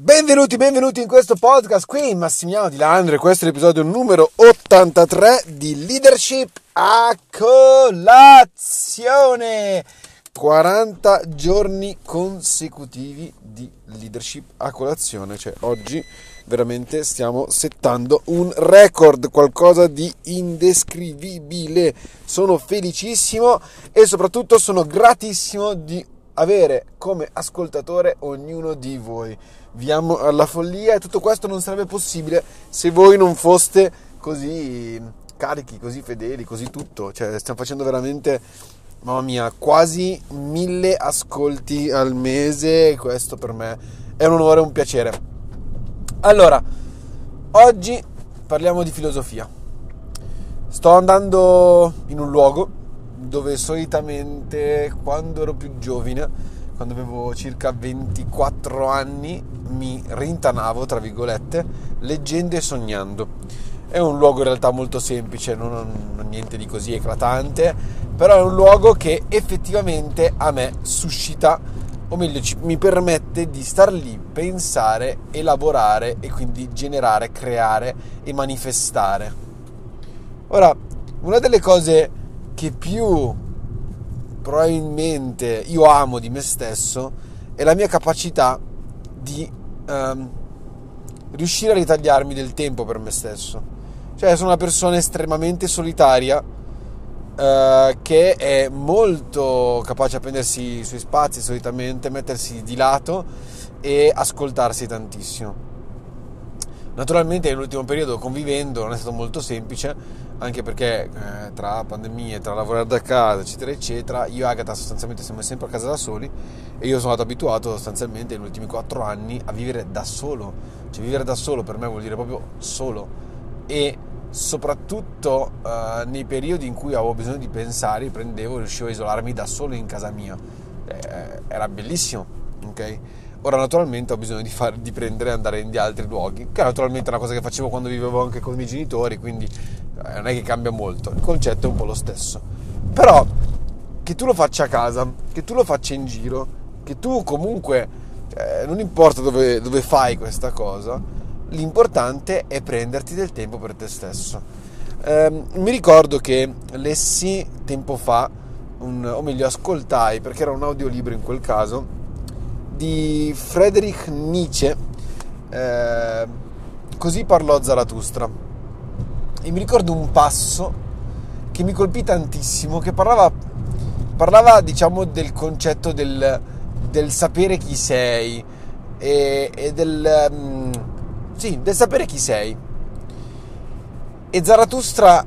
Benvenuti, benvenuti in questo podcast qui Massimiliano Di Landre, questo è l'episodio numero 83 di Leadership a colazione. 40 giorni consecutivi di leadership a colazione, cioè oggi veramente stiamo settando un record, qualcosa di indescrivibile. Sono felicissimo e soprattutto sono gratissimo di avere come ascoltatore ognuno di voi. Vi amo alla follia e tutto questo non sarebbe possibile se voi non foste così carichi, così fedeli, così tutto. Cioè, stiamo facendo veramente, mamma mia, quasi mille ascolti al mese. Questo per me è un onore e un piacere. Allora, oggi parliamo di filosofia. Sto andando in un luogo dove solitamente quando ero più giovane, quando avevo circa 24 anni, mi rintanavo, tra virgolette, leggendo e sognando. È un luogo in realtà molto semplice, non, non niente di così eclatante, però è un luogo che effettivamente a me suscita, o meglio ci, mi permette di star lì, pensare, elaborare e quindi generare, creare e manifestare. Ora, una delle cose che più probabilmente io amo di me stesso è la mia capacità di um, riuscire a ritagliarmi del tempo per me stesso. Cioè sono una persona estremamente solitaria uh, che è molto capace a prendersi i suoi spazi solitamente, mettersi di lato e ascoltarsi tantissimo. Naturalmente nell'ultimo periodo convivendo non è stato molto semplice, anche perché eh, tra pandemie, tra lavorare da casa, eccetera, eccetera, io e Agatha sostanzialmente siamo sempre a casa da soli e io sono stato abituato sostanzialmente negli ultimi quattro anni a vivere da solo. Cioè vivere da solo per me vuol dire proprio solo. E soprattutto eh, nei periodi in cui avevo bisogno di pensare, prendevo, riuscivo a isolarmi da solo in casa mia. Eh, era bellissimo, ok? Ora naturalmente ho bisogno di, far, di prendere e andare in altri luoghi, che naturalmente è una cosa che facevo quando vivevo anche con i miei genitori, quindi eh, non è che cambia molto, il concetto è un po' lo stesso. Però che tu lo faccia a casa, che tu lo faccia in giro, che tu comunque, eh, non importa dove, dove fai questa cosa, l'importante è prenderti del tempo per te stesso. Eh, mi ricordo che lessi tempo fa, un, o meglio ascoltai, perché era un audiolibro in quel caso, di Friedrich Nietzsche, eh, così parlò Zarathustra. E mi ricordo un passo che mi colpì tantissimo, che parlava, parlava diciamo, del concetto del, del sapere chi sei e, e del, um, sì, del sapere chi sei. E Zarathustra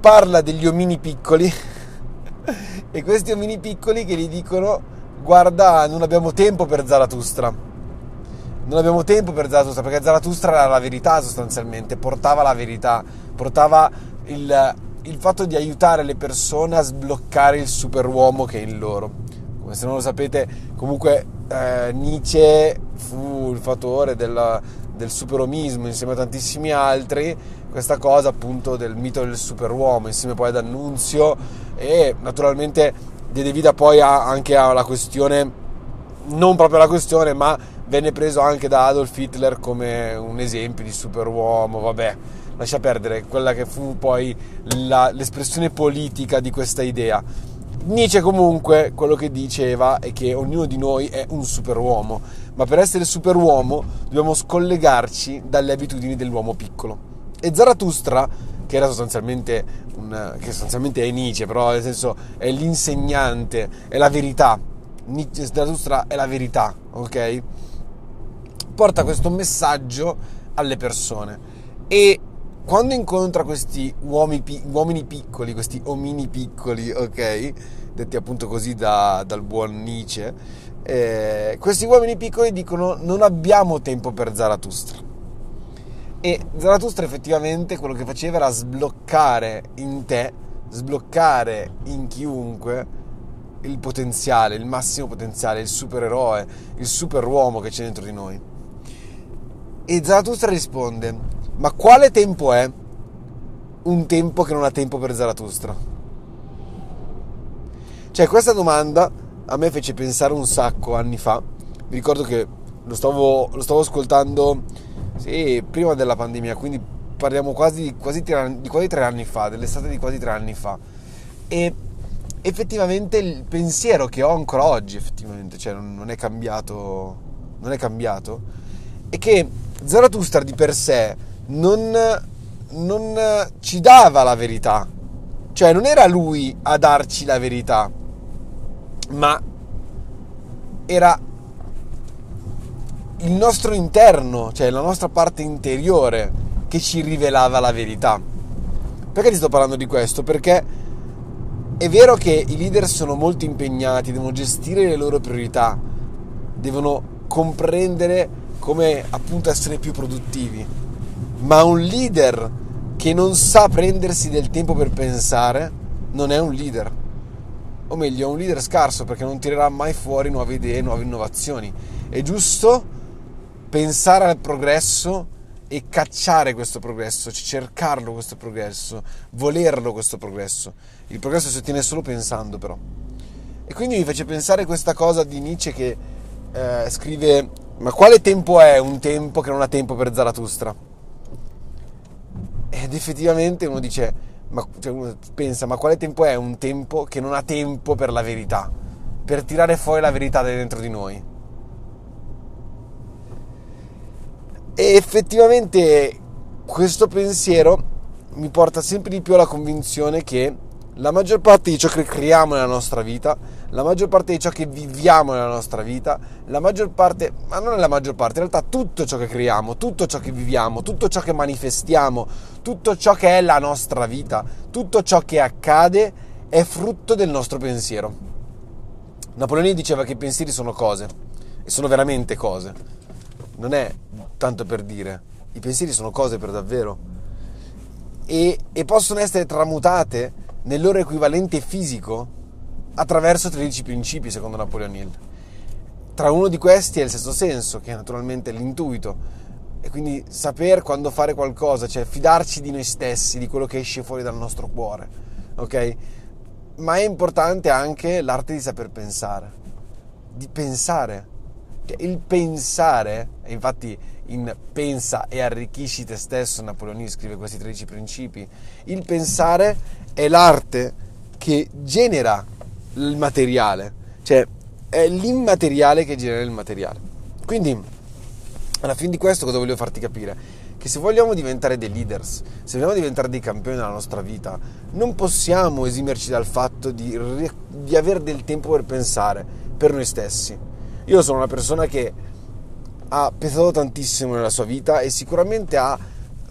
parla degli omini piccoli e questi omini piccoli che gli dicono guarda, non abbiamo tempo per Zarathustra. Non abbiamo tempo per Zarathustra perché Zarathustra era la verità sostanzialmente, portava la verità, portava il, il fatto di aiutare le persone a sbloccare il superuomo che è in loro. Come se non lo sapete, comunque eh, Nietzsche fu il fautore del, del superomismo insieme a tantissimi altri, questa cosa appunto del mito del superuomo, insieme poi ad Annunzio e naturalmente diede vita poi a, anche alla questione, non proprio alla questione, ma venne preso anche da Adolf Hitler come un esempio di superuomo, vabbè, lascia perdere quella che fu poi la, l'espressione politica di questa idea. Nietzsche comunque quello che diceva è che ognuno di noi è un superuomo, ma per essere superuomo dobbiamo scollegarci dalle abitudini dell'uomo piccolo. E Zarathustra che era sostanzialmente, un, che sostanzialmente è Nietzsche, però nel senso è l'insegnante, è la verità. Nietzsche Zarathustra è la verità, ok? Porta questo messaggio alle persone e quando incontra questi uomini, uomini piccoli, questi omini piccoli, ok? Detti appunto così da, dal buon Nietzsche, eh, questi uomini piccoli dicono non abbiamo tempo per Zarathustra e Zarathustra effettivamente quello che faceva era sbloccare in te, sbloccare in chiunque il potenziale, il massimo potenziale, il supereroe, il superuomo che c'è dentro di noi. E Zarathustra risponde, ma quale tempo è un tempo che non ha tempo per Zarathustra? Cioè questa domanda a me fece pensare un sacco anni fa mi ricordo che lo stavo, lo stavo ascoltando sì, prima della pandemia, quindi parliamo quasi, quasi anni, di quasi tre anni fa, dell'estate di quasi tre anni fa. E effettivamente il pensiero che ho ancora oggi, effettivamente, cioè non è cambiato, non è cambiato, è che Zarathustra di per sé non, non ci dava la verità, cioè non era lui a darci la verità, ma era il nostro interno, cioè la nostra parte interiore che ci rivelava la verità. Perché ti sto parlando di questo? Perché è vero che i leader sono molto impegnati, devono gestire le loro priorità, devono comprendere come appunto essere più produttivi, ma un leader che non sa prendersi del tempo per pensare non è un leader. O meglio, è un leader scarso perché non tirerà mai fuori nuove idee, nuove innovazioni. È giusto pensare al progresso e cacciare questo progresso, cercarlo questo progresso, volerlo questo progresso. Il progresso si ottiene solo pensando però. E quindi mi fece pensare questa cosa di Nietzsche che eh, scrive ma quale tempo è un tempo che non ha tempo per Zarathustra? Ed effettivamente uno dice, ma, cioè uno pensa, ma quale tempo è un tempo che non ha tempo per la verità? Per tirare fuori la verità da dentro di noi? E effettivamente questo pensiero mi porta sempre di più alla convinzione che la maggior parte di ciò che creiamo nella nostra vita, la maggior parte di ciò che viviamo nella nostra vita, la maggior parte, ma non la maggior parte, in realtà tutto ciò che creiamo, tutto ciò che viviamo, tutto ciò che manifestiamo, tutto ciò che è la nostra vita, tutto ciò che accade è frutto del nostro pensiero. Napoleone diceva che i pensieri sono cose, e sono veramente cose non è tanto per dire, i pensieri sono cose per davvero. E, e possono essere tramutate nel loro equivalente fisico attraverso 13 principi secondo Napoleon Hill. Tra uno di questi è il sesto senso, che è naturalmente l'intuito, e quindi saper quando fare qualcosa, cioè fidarci di noi stessi, di quello che esce fuori dal nostro cuore, ok? Ma è importante anche l'arte di saper pensare, di pensare, il pensare, e infatti in Pensa e arricchisci te stesso, Napoleoni scrive questi 13 principi, il pensare è l'arte che genera il materiale, cioè è l'immateriale che genera il materiale. Quindi, alla fine di questo cosa voglio farti capire? Che se vogliamo diventare dei leaders, se vogliamo diventare dei campioni nella nostra vita, non possiamo esimerci dal fatto di, di avere del tempo per pensare per noi stessi io sono una persona che ha pensato tantissimo nella sua vita e sicuramente ha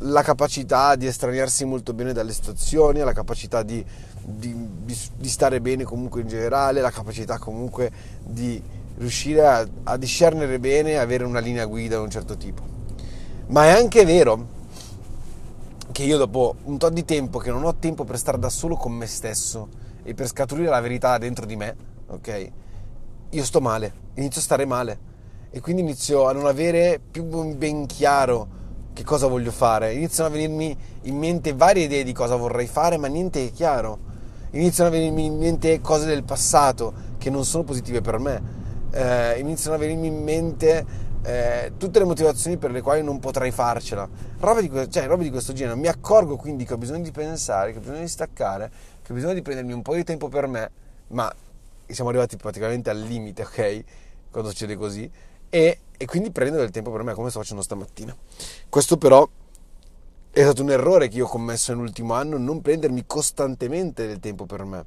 la capacità di estraniarsi molto bene dalle situazioni, la capacità di, di, di, di stare bene comunque in generale, la capacità comunque di riuscire a, a discernere bene e avere una linea guida di un certo tipo. Ma è anche vero che io dopo un po' di tempo che non ho tempo per stare da solo con me stesso e per scaturire la verità dentro di me, ok? Io sto male, inizio a stare male e quindi inizio a non avere più ben chiaro che cosa voglio fare. Iniziano a venirmi in mente varie idee di cosa vorrei fare, ma niente è chiaro. Iniziano a venirmi in mente cose del passato che non sono positive per me. Eh, iniziano a venirmi in mente eh, tutte le motivazioni per le quali non potrei farcela. Roba di, cioè, roba di questo genere. Mi accorgo quindi che ho bisogno di pensare, che ho bisogno di staccare, che ho bisogno di prendermi un po' di tempo per me, ma siamo arrivati praticamente al limite, ok? Quando succede così. E, e quindi prendo del tempo per me, come sto facendo stamattina. Questo però è stato un errore che io ho commesso nell'ultimo anno, non prendermi costantemente del tempo per me.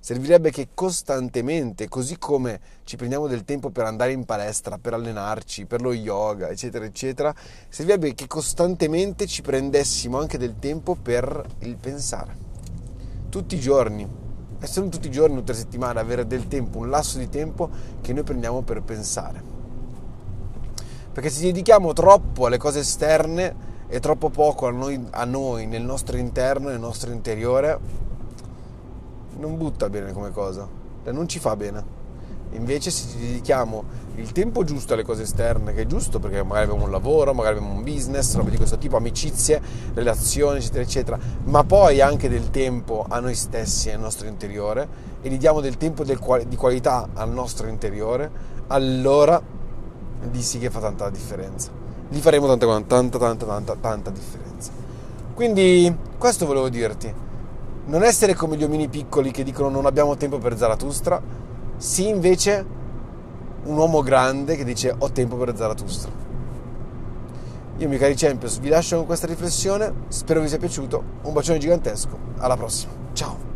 Servirebbe che costantemente, così come ci prendiamo del tempo per andare in palestra, per allenarci, per lo yoga, eccetera, eccetera, servirebbe che costantemente ci prendessimo anche del tempo per il pensare. Tutti i giorni, essere tutti i giorni, tutte le settimane, avere del tempo, un lasso di tempo che noi prendiamo per pensare. Perché se dedichiamo troppo alle cose esterne e troppo poco a noi, a noi, nel nostro interno, nel nostro interiore, non butta bene come cosa, non ci fa bene. Invece se ci dedichiamo il tempo giusto alle cose esterne, che è giusto perché magari abbiamo un lavoro, magari abbiamo un business, roba di questo tipo, amicizie, relazioni, eccetera, eccetera, ma poi anche del tempo a noi stessi, al nostro interiore, e gli diamo del tempo del quali, di qualità al nostro interiore, allora dissi che fa tanta differenza. Gli faremo tanta, tanta, tanta, tanta, tanta differenza. Quindi questo volevo dirti. Non essere come gli omini piccoli che dicono non abbiamo tempo per Zarathustra, sì invece un uomo grande che dice ho tempo per Zarathustra. Io, miei cari Champions, vi lascio con questa riflessione, spero vi sia piaciuto, un bacione gigantesco, alla prossima, ciao!